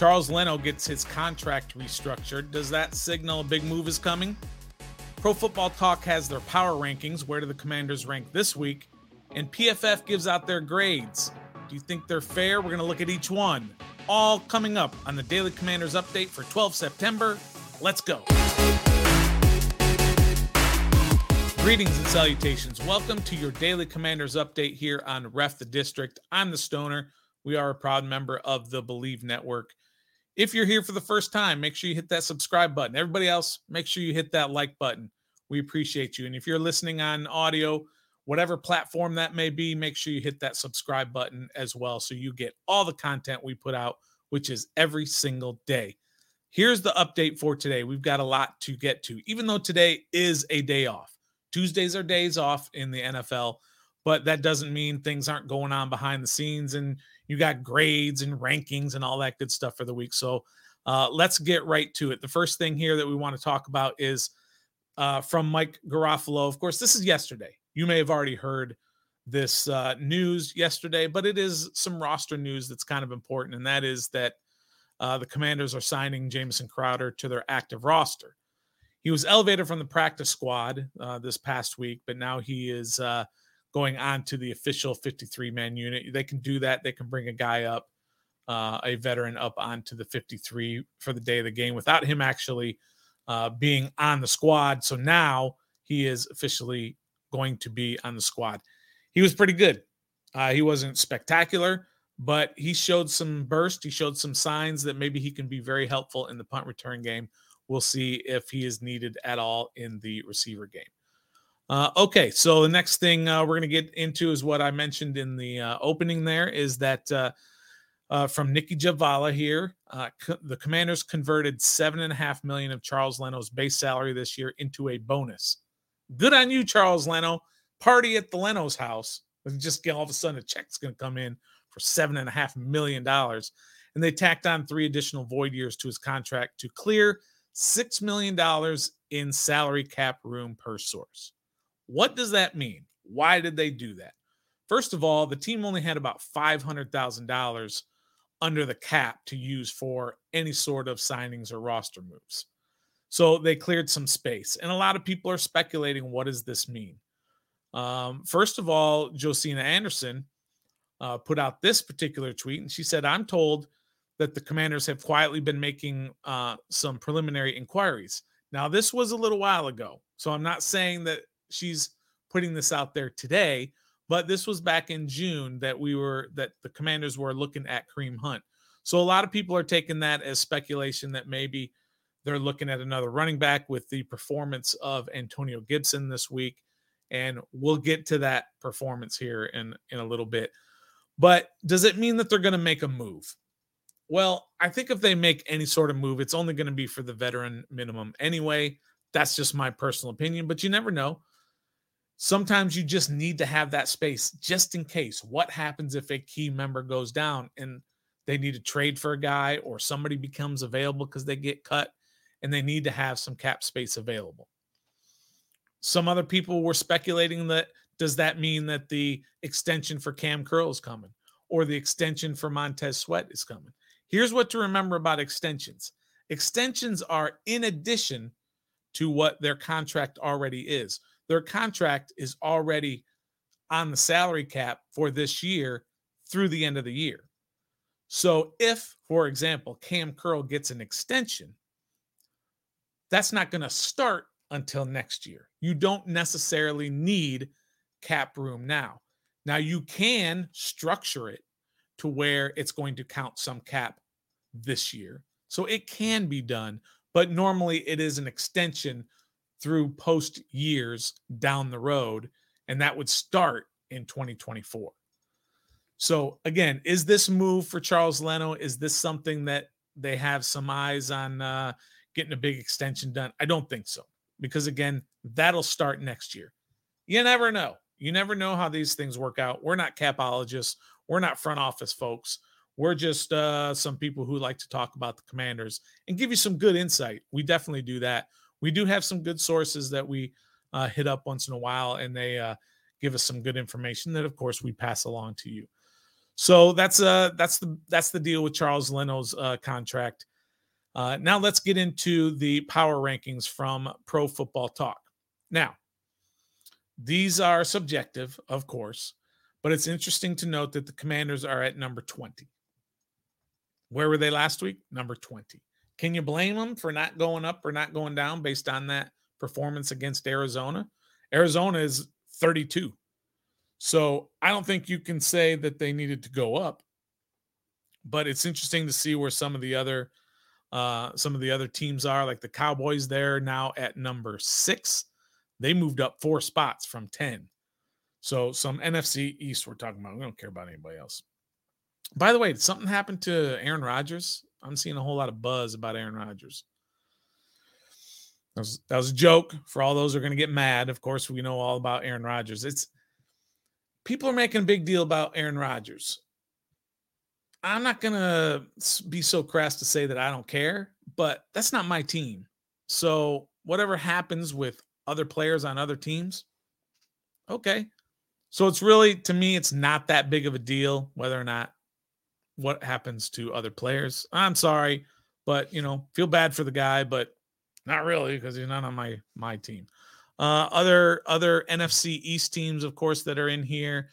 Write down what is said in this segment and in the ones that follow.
Charles Leno gets his contract restructured. Does that signal a big move is coming? Pro Football Talk has their power rankings. Where do the commanders rank this week? And PFF gives out their grades. Do you think they're fair? We're going to look at each one. All coming up on the Daily Commanders update for 12 September. Let's go. Greetings and salutations. Welcome to your Daily Commanders update here on Ref the District. I'm the Stoner. We are a proud member of the Believe Network. If you're here for the first time, make sure you hit that subscribe button. Everybody else, make sure you hit that like button. We appreciate you. And if you're listening on audio, whatever platform that may be, make sure you hit that subscribe button as well so you get all the content we put out, which is every single day. Here's the update for today. We've got a lot to get to, even though today is a day off. Tuesdays are days off in the NFL, but that doesn't mean things aren't going on behind the scenes and you got grades and rankings and all that good stuff for the week. So uh, let's get right to it. The first thing here that we want to talk about is uh, from Mike Garafolo. Of course, this is yesterday. You may have already heard this uh, news yesterday, but it is some roster news that's kind of important, and that is that uh, the Commanders are signing Jamison Crowder to their active roster. He was elevated from the practice squad uh, this past week, but now he is uh, going on to the official 53 man unit. They can do that. They can bring a guy up, uh, a veteran up onto the 53 for the day of the game without him actually uh, being on the squad. So now he is officially going to be on the squad. He was pretty good. Uh, he wasn't spectacular, but he showed some burst. He showed some signs that maybe he can be very helpful in the punt return game. We'll see if he is needed at all in the receiver game. Uh, okay, so the next thing uh, we're going to get into is what I mentioned in the uh, opening. There is that uh, uh, from Nicki Jhabvala here, uh, co- the Commanders converted seven and a half million of Charles Leno's base salary this year into a bonus. Good on you, Charles Leno. Party at the Leno's house. Just get all of a sudden a check's going to come in for seven and a half million dollars, and they tacked on three additional void years to his contract to clear six million dollars in salary cap room per source. What does that mean? Why did they do that? First of all, the team only had about $500,000 under the cap to use for any sort of signings or roster moves. So they cleared some space. And a lot of people are speculating what does this mean? Um, first of all, Josina Anderson uh, put out this particular tweet, and she said, I'm told that the commanders have quietly been making uh, some preliminary inquiries. Now, this was a little while ago. So I'm not saying that she's putting this out there today, but this was back in June that we were that the commanders were looking at Kareem Hunt. So a lot of people are taking that as speculation that maybe they're looking at another running back with the performance of Antonio Gibson this week. And we'll get to that performance here in, in a little bit. But does it mean that they're going to make a move? Well, I think if they make any sort of move, it's only going to be for the veteran minimum anyway. That's just my personal opinion, but you never know. Sometimes you just need to have that space just in case. What happens if a key member goes down and they need to trade for a guy or somebody becomes available because they get cut and they need to have some cap space available? Some other people were speculating that does that mean that the extension for Cam Curl is coming or the extension for Montez Sweat is coming? Here's what to remember about extensions extensions are in addition to what their contract already is their contract is already on the salary cap for this year through the end of the year. So if, for example, Cam Curl gets an extension, that's not going to start until next year. You don't necessarily need cap room now. Now you can structure it to where it's going to count some cap this year. So it can be done, but normally it is an extension through post years down the road, and that would start in 2024. So, again, is this move for Charles Leno? Is this something that they have some eyes on uh, getting a big extension done? I don't think so, because again, that'll start next year. You never know. You never know how these things work out. We're not capologists, we're not front office folks. We're just uh, some people who like to talk about the commanders and give you some good insight. We definitely do that we do have some good sources that we uh, hit up once in a while, and they uh, give us some good information that, of course, we pass along to you. So that's uh that's the that's the deal with Charles Leno's uh, contract. Uh, now let's get into the power rankings from Pro Football Talk. Now, these are subjective, of course, but it's interesting to note that the Commanders are at number 20. Where were they last week? Number 20. Can you blame them for not going up or not going down based on that performance against Arizona? Arizona is 32. So I don't think you can say that they needed to go up. But it's interesting to see where some of the other uh, some of the other teams are, like the Cowboys. They're now at number six. They moved up four spots from 10. So some NFC East we're talking about. We don't care about anybody else. By the way, did something happen to Aaron Rodgers? I'm seeing a whole lot of buzz about Aaron Rodgers. That was, that was a joke for all those who are going to get mad. Of course, we know all about Aaron Rodgers. It's people are making a big deal about Aaron Rodgers. I'm not going to be so crass to say that I don't care, but that's not my team. So whatever happens with other players on other teams, okay. So it's really, to me, it's not that big of a deal whether or not what happens to other players. I'm sorry, but you know, feel bad for the guy, but not really because he's not on my my team. Uh, other other NFC East teams, of course, that are in here.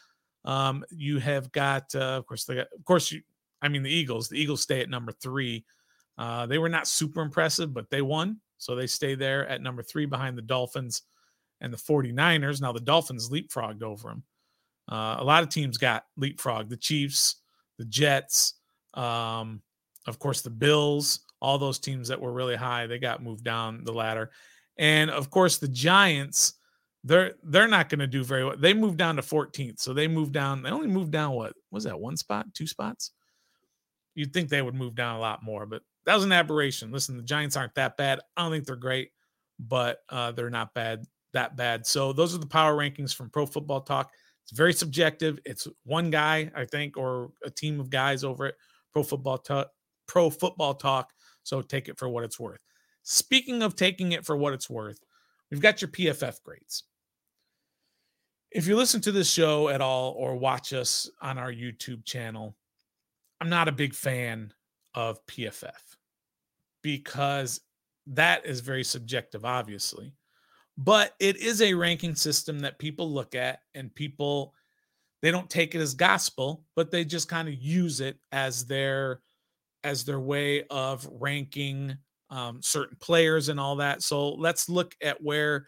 Um, you have got, uh, of course, the, of course, you, I mean, the Eagles. The Eagles stay at number three. Uh, they were not super impressive, but they won. So they stay there at number three behind the Dolphins and the 49ers. Now, the Dolphins leapfrogged over them. Uh, a lot of teams got leapfrogged. The Chiefs, the Jets, um, of course, the Bills, all those teams that were really high, they got moved down the ladder. And of course, the Giants, they're they're not going to do very well. They moved down to 14th. So they moved down, they only moved down what was that one spot, two spots? You'd think they would move down a lot more, but that was an aberration. Listen, the Giants aren't that bad. I don't think they're great, but uh, they're not bad, that bad. So those are the power rankings from Pro Football Talk. It's very subjective. It's one guy, I think, or a team of guys over it. Pro Football Talk. Pro Football Talk. So take it for what it's worth. Speaking of taking it for what it's worth, we've got your PFF grades. If you listen to this show at all or watch us on our YouTube channel, I'm not a big fan of PFF because that is very subjective, obviously. But it is a ranking system that people look at and people they don't take it as gospel, but they just kind of use it as their as their way of ranking um, certain players and all that. So let's look at where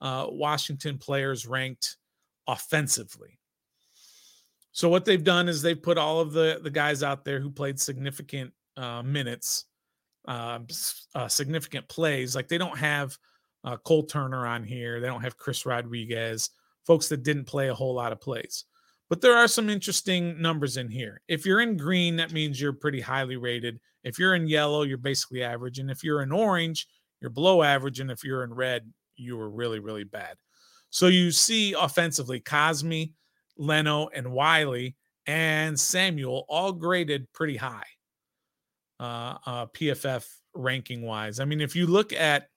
uh, Washington players ranked offensively. So what they've done is they've put all of the the guys out there who played significant uh, minutes, uh, uh, significant plays. Like they don't have uh, Cole Turner on here. They don't have Chris Rodriguez, folks that didn't play a whole lot of plays. But there are some interesting numbers in here. If you're in green, that means you're pretty highly rated. If you're in yellow, you're basically average. And if you're in orange, you're below average. And if you're in red, you were really, really bad. So you see offensively, Cosmi, Leno, and Wylie and Samuel all graded pretty high, uh, uh, PFF ranking wise. I mean, if you look at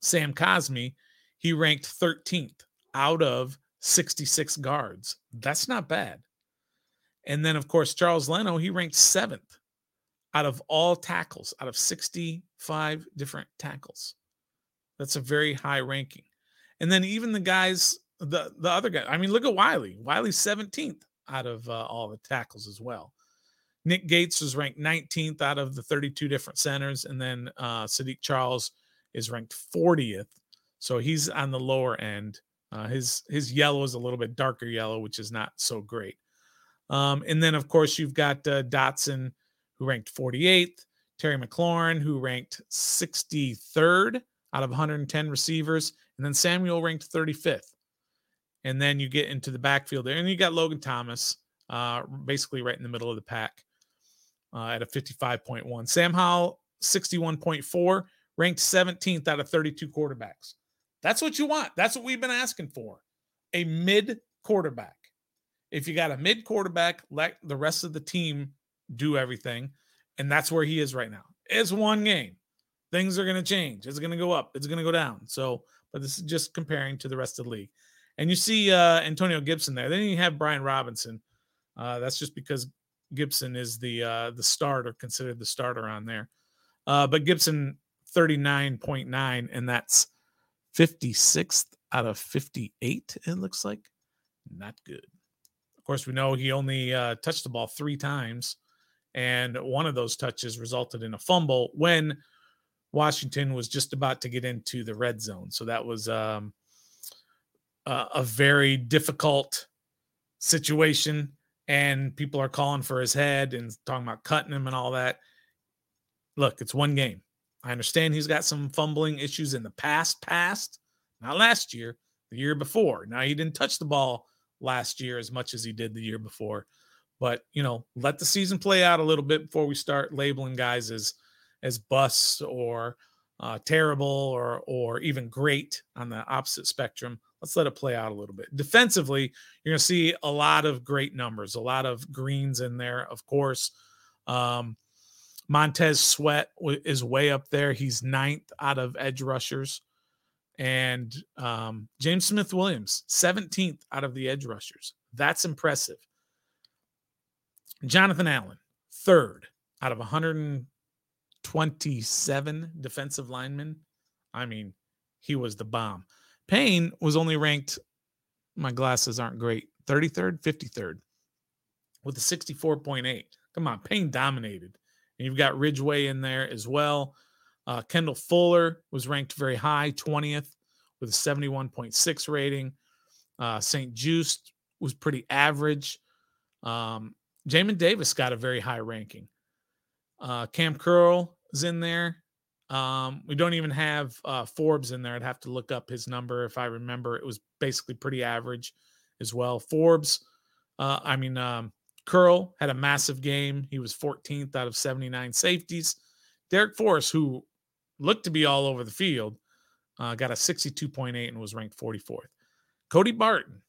Sam Cosmi, he ranked 13th out of 66 guards. That's not bad. And then, of course, Charles Leno, he ranked seventh out of all tackles, out of 65 different tackles. That's a very high ranking. And then even the guys, the the other guy, I mean, look at Wylie. Wylie's 17th out of uh, all the tackles as well. Nick Gates was ranked 19th out of the 32 different centers, and then uh, Saahdiq Charles is ranked 40th, so he's on the lower end. Uh, his his yellow is a little bit darker yellow, which is not so great. Um, and then of course you've got uh, Dotson, who ranked 48th, Terry McLaurin, who ranked 63rd out of 110 receivers, and then Samuel ranked 35th. And then you get into the backfield there, and you got Logan Thomas, uh, basically right in the middle of the pack uh, at a 55.1. Sam Howell, 61.4 ranked 17th out of 32 quarterbacks. That's what you want. That's what we've been asking for a mid quarterback. If you got a mid quarterback, let the rest of the team do everything. And that's where he is right now. It's one game. Things are going to change. It's going to go up. It's going to go down. So, but this is just comparing to the rest of the league. And you see uh, Antonio Gibson there. Then you have Brian Robinson, Uh, that's just because Gibson is the uh, the starter, considered the starter on there. Uh, but Gibson 39.9, and that's 56th out of 58, it looks like. Not good. Of course, we know he only uh, touched the ball three times, and one of those touches resulted in a fumble when Washington was just about to get into the red zone. So that was um, a, a very difficult situation and people are calling for his head and talking about cutting him and all that. Look, it's one game. I understand he's got some fumbling issues in the past, past, not last year, the year before. Now he didn't touch the ball last year as much as he did the year before. But you know, let the season play out a little bit before we start labeling guys as as busts or uh, terrible or or even great on the opposite spectrum. Let's let it play out a little bit. Defensively, you're going to see a lot of great numbers, a lot of greens in there, of course. Um, Montez Sweat is way up there. He's ninth out of edge rushers. And um, James Smith Williams, 17th out of the edge rushers. That's impressive. Jonathan Allen, third out of 127 defensive linemen. I mean, he was the bomb. Payne was only ranked, my glasses aren't great, 33rd, 53rd with a 64.8. Come on, Payne dominated. And you've got Ridgeway in there as well. Uh, Kendall Fuller was ranked very high, 20th with a 71.6 rating. Uh, St. Juste was pretty average. Um, Jamin Davis got a very high ranking. Uh, Cam Curl is in there. Um, we don't even have uh, Forbes in there. I'd have to look up his number if I remember. It was basically pretty average as well. Forbes, uh, I mean, um, Curl had a massive game. He was 14th out of 79 safeties. Darrick Forrest, who looked to be all over the field, uh, got a 62.8 and was ranked 44th. Cody Barton,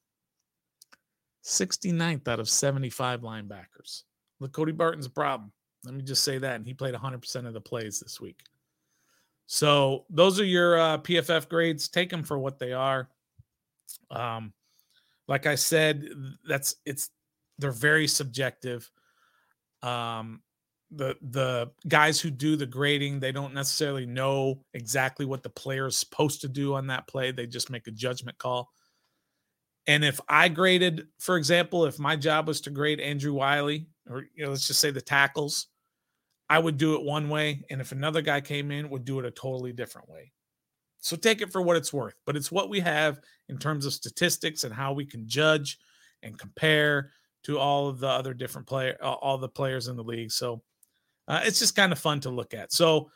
69th out of 75 linebackers. Look, Cody Barton's a problem. Let me just say that. And he played 100% of the plays this week. So those are your uh, PFF grades. Take them for what they are. Um, like I said, that's it's they're very subjective. Um, the the guys who do the grading, they don't necessarily know exactly what the player is supposed to do on that play. They just make a judgment call. And if I graded, for example, if my job was to grade Andrew Wylie or you know, let's just say the tackles, I would do it one way, and if another guy came in, would do it a totally different way. So take it for what it's worth, but it's what we have in terms of statistics and how we can judge and compare to all of the other different player, all the players in the league. So uh, it's just kind of fun to look at. So,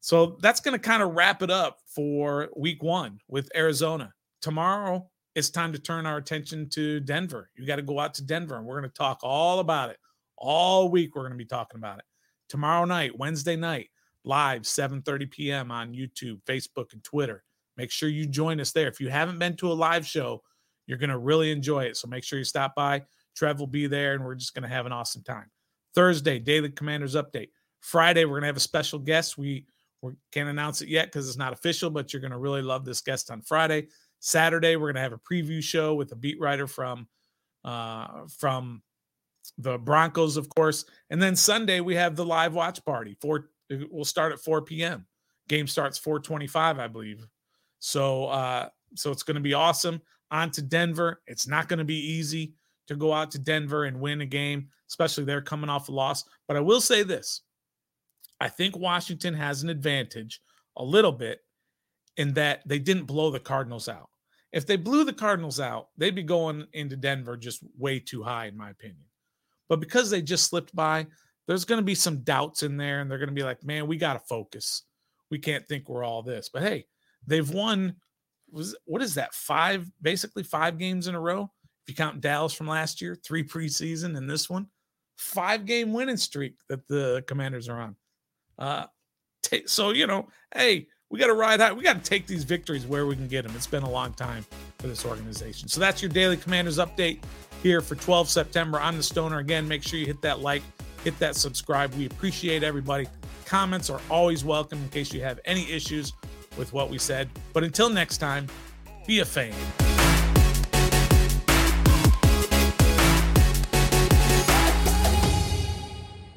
so that's going to kind of wrap it up for Week One with Arizona. Tomorrow it's time to turn our attention to Denver. You got to go out to Denver, and we're going to talk all about it all week. We're going to be talking about it tomorrow night, Wednesday night, live 7:30 p.m. on YouTube, Facebook, and Twitter. Make sure you join us there. If you haven't been to a live show, you're going to really enjoy it. So make sure you stop by. Trev will be there, and we're just going to have an awesome time. Thursday, Daily Commanders Update. Friday, we're going to have a special guest. We, we can't announce it yet because it's not official, but you're going to really love this guest on Friday. Saturday, we're going to have a preview show with a beat writer from uh, from the Broncos, of course. And then Sunday we have the live watch party. Four we'll start at 4 p.m. Game starts 425, I believe. So uh, so it's going to be awesome. On to Denver. It's not going to be easy to go out to Denver and win a game, especially they're coming off a loss. But I will say this. I think Washington has an advantage a little bit in that they didn't blow the Cardinals out. If they blew the Cardinals out, they'd be going into Denver just way too high, in my opinion. But because they just slipped by, there's going to be some doubts in there, and they're going to be like, man, we got to focus. We can't think we're all this. But hey, they've won. Was what is that? Five, basically five games in a row. You count Dallas from last year, three preseason, and this one, five game winning streak that the Commanders are on. Uh, t- so you know, hey, we got to ride high. We got to take these victories where we can get them. It's been a long time for this organization. So that's your daily Commanders update here for 12 September. I'm the Stoner. Again, make sure you hit that like, hit that subscribe. We appreciate everybody. Comments are always welcome in case you have any issues with what we said. But until next time, be a fan.